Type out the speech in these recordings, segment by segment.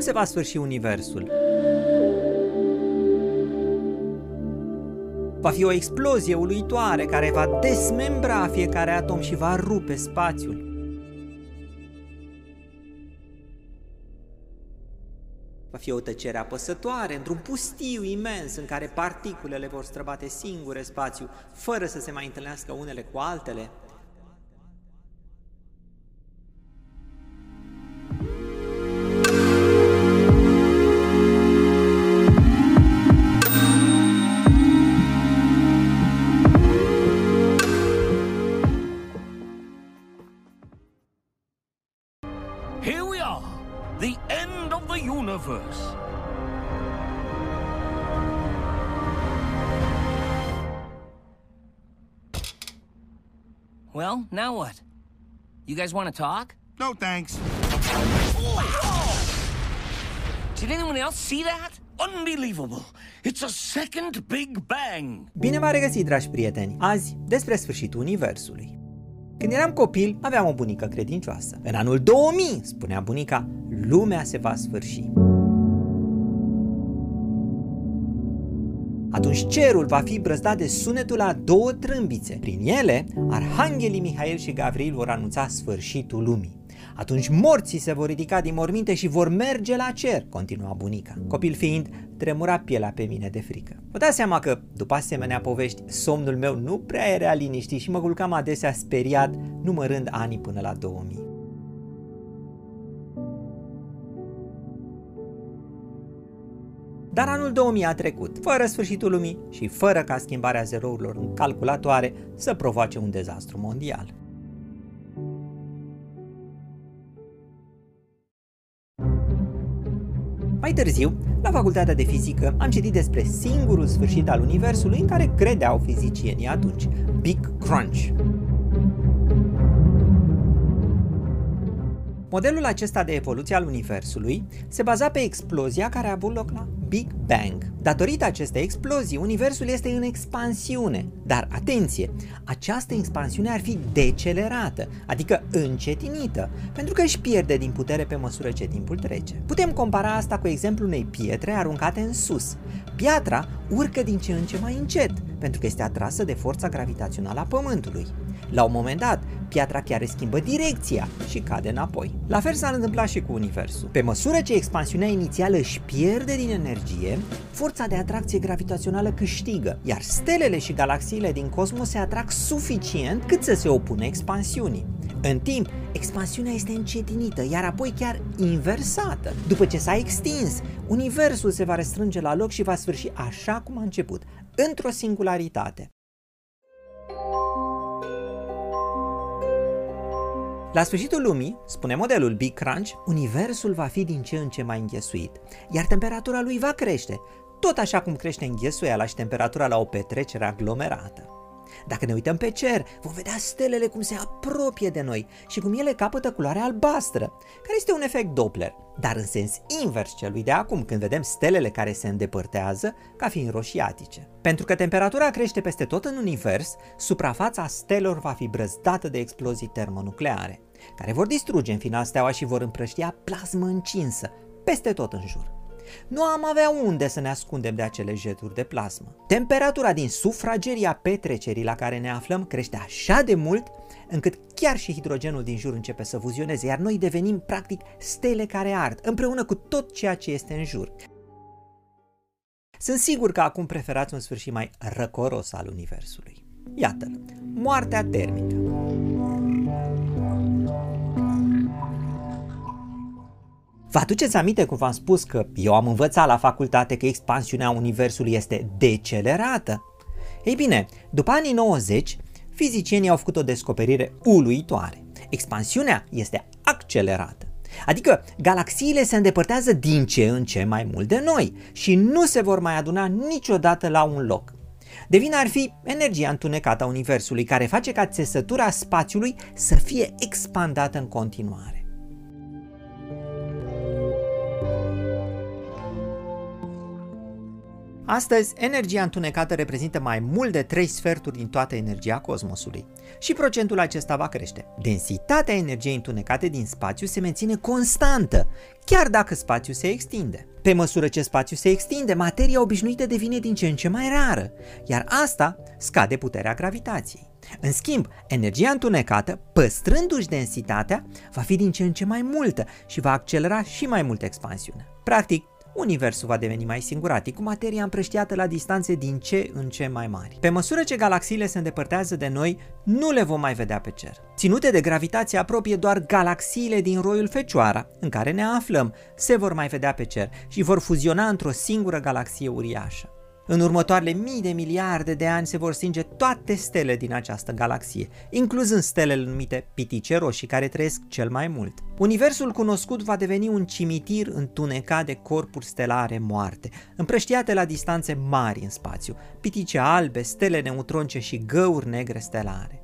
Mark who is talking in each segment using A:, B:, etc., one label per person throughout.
A: se va sfârși Universul? Va fi o explozie uluitoare care va desmembra fiecare atom și va rupe spațiul. Va fi o tăcere apăsătoare într-un pustiu imens în care particulele vor străbate singure spațiu, fără să se mai întâlnească unele cu altele.
B: Well, now what? You guys want to talk?
C: No thanks.
B: Did anyone else see that?
D: Unbelievable. It's a second Big Bang.
A: Bine v-a regăsit, dragi prieteni! Azi, despre sfârșitul Universului. Când eram copil, aveam o bunică credincioasă. În anul 2000, spunea bunica, lumea se va sfârși. Atunci cerul va fi brăzdat de sunetul la două trâmbițe. Prin ele, arhanghelii Mihail și Gavril vor anunța sfârșitul lumii. Atunci morții se vor ridica din morminte și vor merge la cer, continua bunica. Copil fiind, tremura pielea pe mine de frică. Vă dați seama că, după asemenea povești, somnul meu nu prea era liniștit și mă culcam adesea speriat, numărând anii până la 2000. Dar anul 2000 a trecut, fără sfârșitul lumii și fără ca schimbarea zerourilor în calculatoare să provoace un dezastru mondial. Mai târziu, la facultatea de fizică, am citit despre singurul sfârșit al Universului în care credeau fizicienii atunci, Big Crunch. Modelul acesta de evoluție al Universului se baza pe explozia care a avut loc la Big Bang. Datorită acestei explozii, Universul este în expansiune. Dar atenție, această expansiune ar fi decelerată, adică încetinită, pentru că își pierde din putere pe măsură ce timpul trece. Putem compara asta cu exemplul unei pietre aruncate în sus. Piatra urcă din ce în ce mai încet, pentru că este atrasă de forța gravitațională a Pământului. La un moment dat, piatra chiar își schimbă direcția și cade înapoi. La fel s-a întâmplat și cu Universul. Pe măsură ce expansiunea inițială își pierde din energie, forța de atracție gravitațională câștigă, iar stelele și galaxiile din cosmos se atrag suficient cât să se opună expansiunii. În timp, expansiunea este încetinită, iar apoi chiar inversată. După ce s-a extins, universul se va restrânge la loc și va sfârși așa cum a început, într-o singularitate. La sfârșitul lumii, spune modelul Big Crunch, universul va fi din ce în ce mai înghesuit, iar temperatura lui va crește, tot așa cum crește înghesuiala și temperatura la o petrecere aglomerată. Dacă ne uităm pe cer, vom vedea stelele cum se apropie de noi și cum ele capătă culoarea albastră, care este un efect Doppler, dar în sens invers celui de acum, când vedem stelele care se îndepărtează ca fiind roșiatice. Pentru că temperatura crește peste tot în univers, suprafața stelor va fi brăzdată de explozii termonucleare, care vor distruge în final steaua și vor împrăștia plasmă încinsă peste tot în jur nu am avea unde să ne ascundem de acele jeturi de plasmă. Temperatura din sufrageria petrecerii la care ne aflăm crește așa de mult încât chiar și hidrogenul din jur începe să fuzioneze, iar noi devenim practic stele care ard, împreună cu tot ceea ce este în jur. Sunt sigur că acum preferați un sfârșit mai răcoros al Universului. Iată-l, moartea termică. Vă aduceți aminte cum v-am spus că eu am învățat la facultate că expansiunea Universului este decelerată? Ei bine, după anii 90, fizicienii au făcut o descoperire uluitoare. Expansiunea este accelerată. Adică galaxiile se îndepărtează din ce în ce mai mult de noi și nu se vor mai aduna niciodată la un loc. De vină ar fi energia întunecată a Universului care face ca țesătura spațiului să fie expandată în continuare. Astăzi, energia întunecată reprezintă mai mult de 3 sferturi din toată energia cosmosului. Și procentul acesta va crește. Densitatea energiei întunecate din spațiu se menține constantă, chiar dacă spațiul se extinde. Pe măsură ce spațiul se extinde, materia obișnuită devine din ce în ce mai rară, iar asta scade puterea gravitației. În schimb, energia întunecată, păstrându-și densitatea, va fi din ce în ce mai multă și va accelera și mai mult expansiunea. Practic, universul va deveni mai singuratic, cu materia împrăștiată la distanțe din ce în ce mai mari. Pe măsură ce galaxiile se îndepărtează de noi, nu le vom mai vedea pe cer. Ținute de gravitație apropie doar galaxiile din roiul Fecioara, în care ne aflăm, se vor mai vedea pe cer și vor fuziona într-o singură galaxie uriașă. În următoarele mii de miliarde de ani se vor stinge toate stele din această galaxie, incluzând stelele numite pitice roșii care trăiesc cel mai mult. Universul cunoscut va deveni un cimitir întunecat de corpuri stelare moarte, împrăștiate la distanțe mari în spațiu, pitice albe, stele neutronce și găuri negre stelare.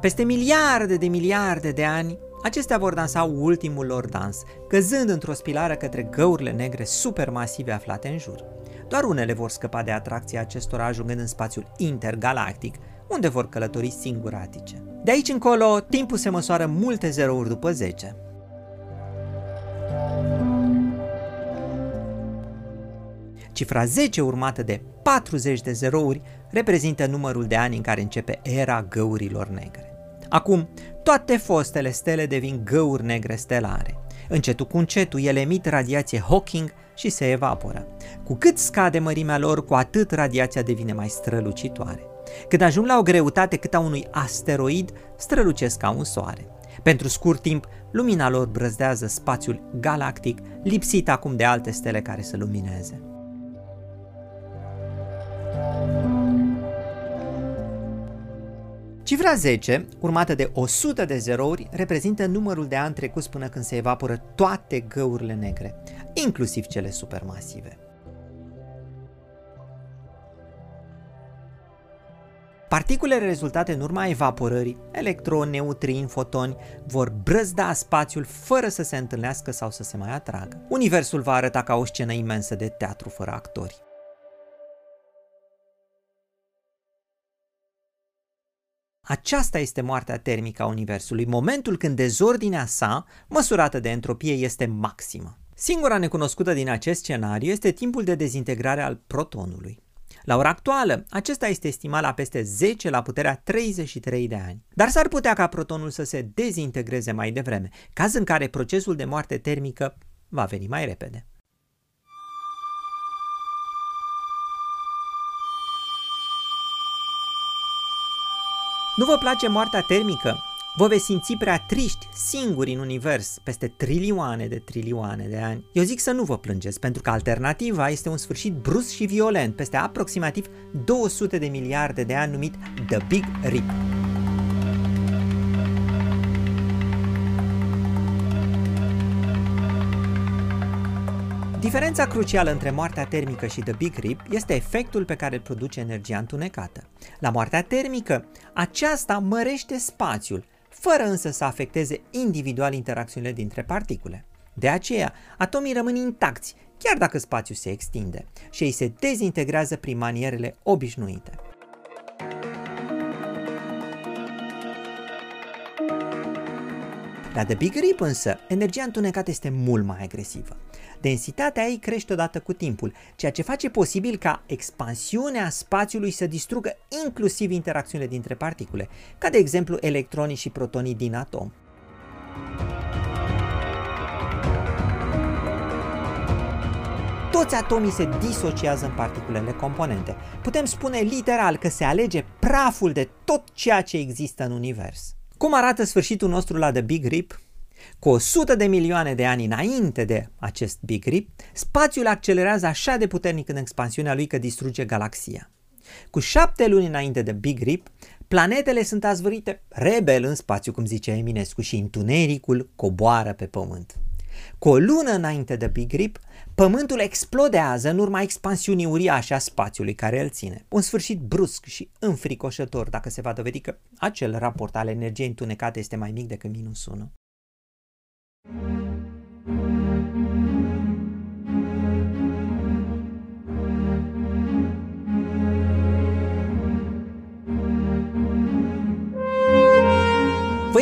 A: Peste miliarde de miliarde de ani, Acestea vor dansa ultimul lor dans, căzând într-o spilară către găurile negre supermasive aflate în jur. Doar unele vor scăpa de atracția acestora ajungând în spațiul intergalactic, unde vor călători singuratice. De aici încolo, timpul se măsoară multe zerouri după 10. Cifra 10 urmată de 40 de zerouri reprezintă numărul de ani în care începe era găurilor negre. Acum, toate fostele stele devin găuri negre stelare. Încetul cu încetul ele emit radiație Hawking și se evaporă. Cu cât scade mărimea lor, cu atât radiația devine mai strălucitoare. Când ajung la o greutate cât a unui asteroid, strălucesc ca un soare. Pentru scurt timp, lumina lor brăzdează spațiul galactic, lipsit acum de alte stele care să lumineze. Cifra 10, urmată de 100 de zerouri, reprezintă numărul de ani trecuți până când se evaporă toate găurile negre, inclusiv cele supermasive. Particulele rezultate în urma evaporării, electroni, neutrini, fotoni, vor brăzda spațiul fără să se întâlnească sau să se mai atragă. Universul va arăta ca o scenă imensă de teatru fără actori. Aceasta este moartea termică a Universului, momentul când dezordinea sa, măsurată de entropie, este maximă. Singura necunoscută din acest scenariu este timpul de dezintegrare al protonului. La ora actuală, acesta este estimat la peste 10 la puterea 33 de ani. Dar s-ar putea ca protonul să se dezintegreze mai devreme, caz în care procesul de moarte termică va veni mai repede. Nu vă place moartea termică? Vă veți simți prea triști, singuri în univers, peste trilioane de trilioane de ani. Eu zic să nu vă plângeți, pentru că alternativa este un sfârșit brusc și violent peste aproximativ 200 de miliarde de ani numit The Big Rip. Diferența crucială între moartea termică și The Big Rip este efectul pe care îl produce energia întunecată. La moartea termică, aceasta mărește spațiul, fără însă să afecteze individual interacțiunile dintre particule. De aceea, atomii rămân intacți, chiar dacă spațiul se extinde, și ei se dezintegrează prin manierele obișnuite. La The Big Rip însă, energia întunecată este mult mai agresivă. Densitatea ei crește odată cu timpul, ceea ce face posibil ca expansiunea spațiului să distrugă inclusiv interacțiunile dintre particule, ca de exemplu electronii și protonii din atom. Toți atomii se disociază în particulele componente. Putem spune literal că se alege praful de tot ceea ce există în univers. Cum arată sfârșitul nostru la The Big Rip? Cu 100 de milioane de ani înainte de acest Big Rip, spațiul accelerează așa de puternic în expansiunea lui că distruge galaxia. Cu șapte luni înainte de Big Rip, planetele sunt azvărite rebel în spațiu, cum zicea Eminescu, și întunericul coboară pe pământ. Cu o lună înainte de Big Rip, Pământul explodează în urma expansiunii uriașe a spațiului care îl ține. Un sfârșit brusc și înfricoșător dacă se va dovedi că acel raport al energiei întunecate este mai mic decât minus 1.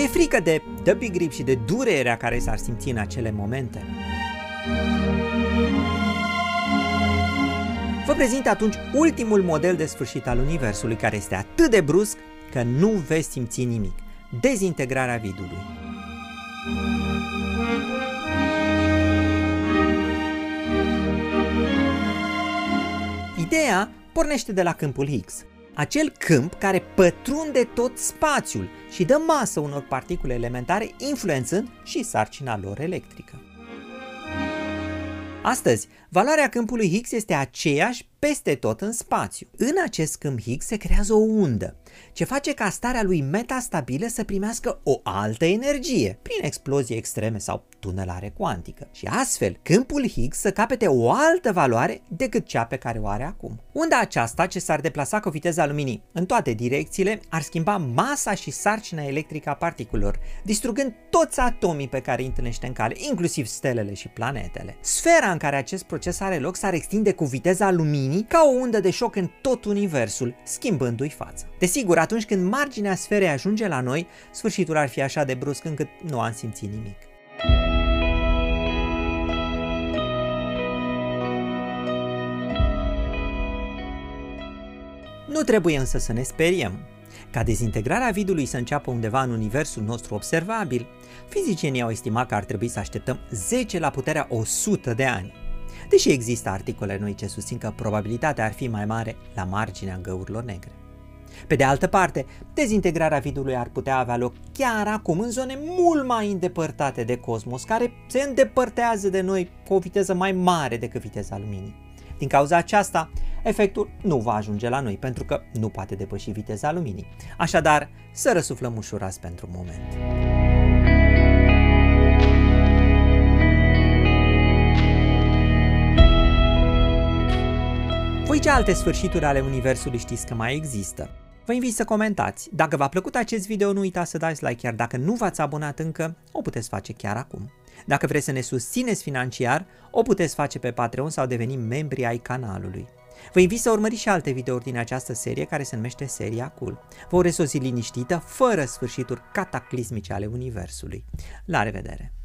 A: Frică de The Big Rip și de durerea care s-ar simți în acele momente? Vă prezint atunci ultimul model de sfârșit al Universului, care este atât de brusc că nu veți simți nimic. Dezintegrarea vidului. Ideea pornește de la câmpul Higgs, acel câmp care pătrunde tot spațiul și dă masă unor particule elementare, influențând și sarcina lor electrică. Astăzi, valoarea câmpului Higgs este aceeași peste tot în spațiu. În acest câmp Higgs se creează o undă, ce face ca starea lui metastabilă să primească o altă energie, prin explozii extreme sau tunelare cuantică. Și astfel, câmpul Higgs să capete o altă valoare decât cea pe care o are acum. Unda aceasta, ce s-ar deplasa cu viteza luminii în toate direcțiile, ar schimba masa și sarcina electrică a particulelor, distrugând toți atomii pe care îi întâlnește în cale, inclusiv stelele și planetele. Sfera în care acest proces are loc s-ar extinde cu viteza luminii ca o undă de șoc în tot universul, schimbându-i fața. Desigur, atunci când marginea sferei ajunge la noi, sfârșitul ar fi așa de brusc încât nu am simțit nimic. Nu trebuie însă să ne speriem. Ca dezintegrarea vidului să înceapă undeva în universul nostru observabil, fizicienii au estimat că ar trebui să așteptăm 10 la puterea 100 de ani. Deși există articole noi ce susțin că probabilitatea ar fi mai mare la marginea găurilor negre. Pe de altă parte, dezintegrarea vidului ar putea avea loc chiar acum în zone mult mai îndepărtate de cosmos, care se îndepărtează de noi cu o viteză mai mare decât viteza luminii. Din cauza aceasta, efectul nu va ajunge la noi pentru că nu poate depăși viteza luminii. Așadar, să răsuflăm ușurați pentru moment. Ce alte sfârșituri ale Universului știți că mai există? Vă invit să comentați. Dacă v-a plăcut acest video, nu uitați să dați like, iar dacă nu v-ați abonat încă, o puteți face chiar acum. Dacă vreți să ne susțineți financiar, o puteți face pe Patreon sau deveni membri ai canalului. Vă invit să urmăriți și alte videouri din această serie care se numește Seria Cool. Vă urez o zi liniștită, fără sfârșituri cataclismice ale Universului. La revedere!